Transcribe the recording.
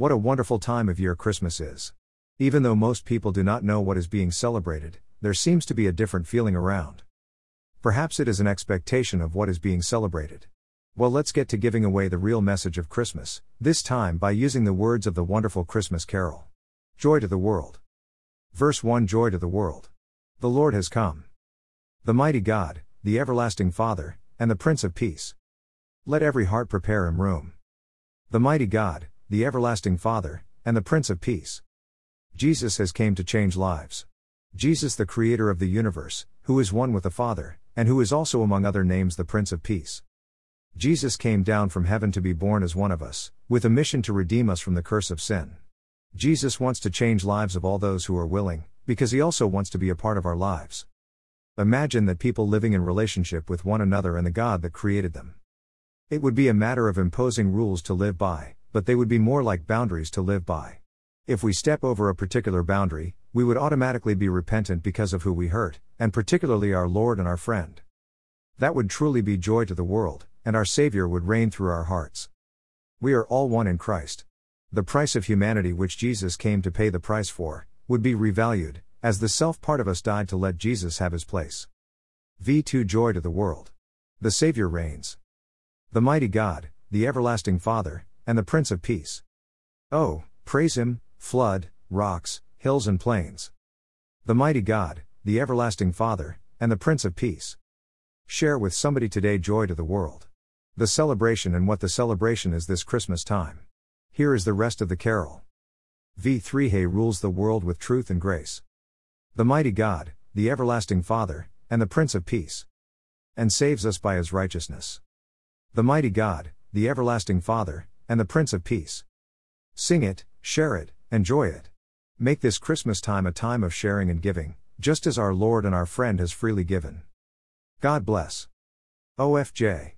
What a wonderful time of year Christmas is. Even though most people do not know what is being celebrated, there seems to be a different feeling around. Perhaps it is an expectation of what is being celebrated. Well, let's get to giving away the real message of Christmas, this time by using the words of the wonderful Christmas carol. Joy to the world. Verse 1 Joy to the world. The Lord has come. The mighty God, the everlasting Father, and the Prince of Peace. Let every heart prepare him room. The mighty God, the everlasting Father, and the Prince of Peace. Jesus has came to change lives. Jesus the creator of the universe, who is one with the Father, and who is also among other names the Prince of Peace. Jesus came down from heaven to be born as one of us, with a mission to redeem us from the curse of sin. Jesus wants to change lives of all those who are willing, because he also wants to be a part of our lives. Imagine that people living in relationship with one another and the God that created them. It would be a matter of imposing rules to live by, but they would be more like boundaries to live by. If we step over a particular boundary, we would automatically be repentant because of who we hurt, and particularly our Lord and our friend. That would truly be joy to the world, and our Savior would reign through our hearts. We are all one in Christ. The price of humanity which Jesus came to pay the price for, would be revalued, as the self part of us died to let Jesus have his place. V2 Joy to the world. The Savior reigns. The mighty God, the everlasting Father, and the Prince of Peace. Oh, praise him, flood, rocks, hills, and plains. The mighty God, the everlasting Father, and the Prince of Peace. Share with somebody today joy to the world. The celebration and what the celebration is this Christmas time. Here is the rest of the carol. V3 He rules the world with truth and grace. The mighty God, the everlasting Father, and the Prince of Peace. And saves us by his righteousness. The mighty God, the everlasting Father, and the Prince of Peace. Sing it, share it, enjoy it. Make this Christmas time a time of sharing and giving, just as our Lord and our friend has freely given. God bless. OFJ.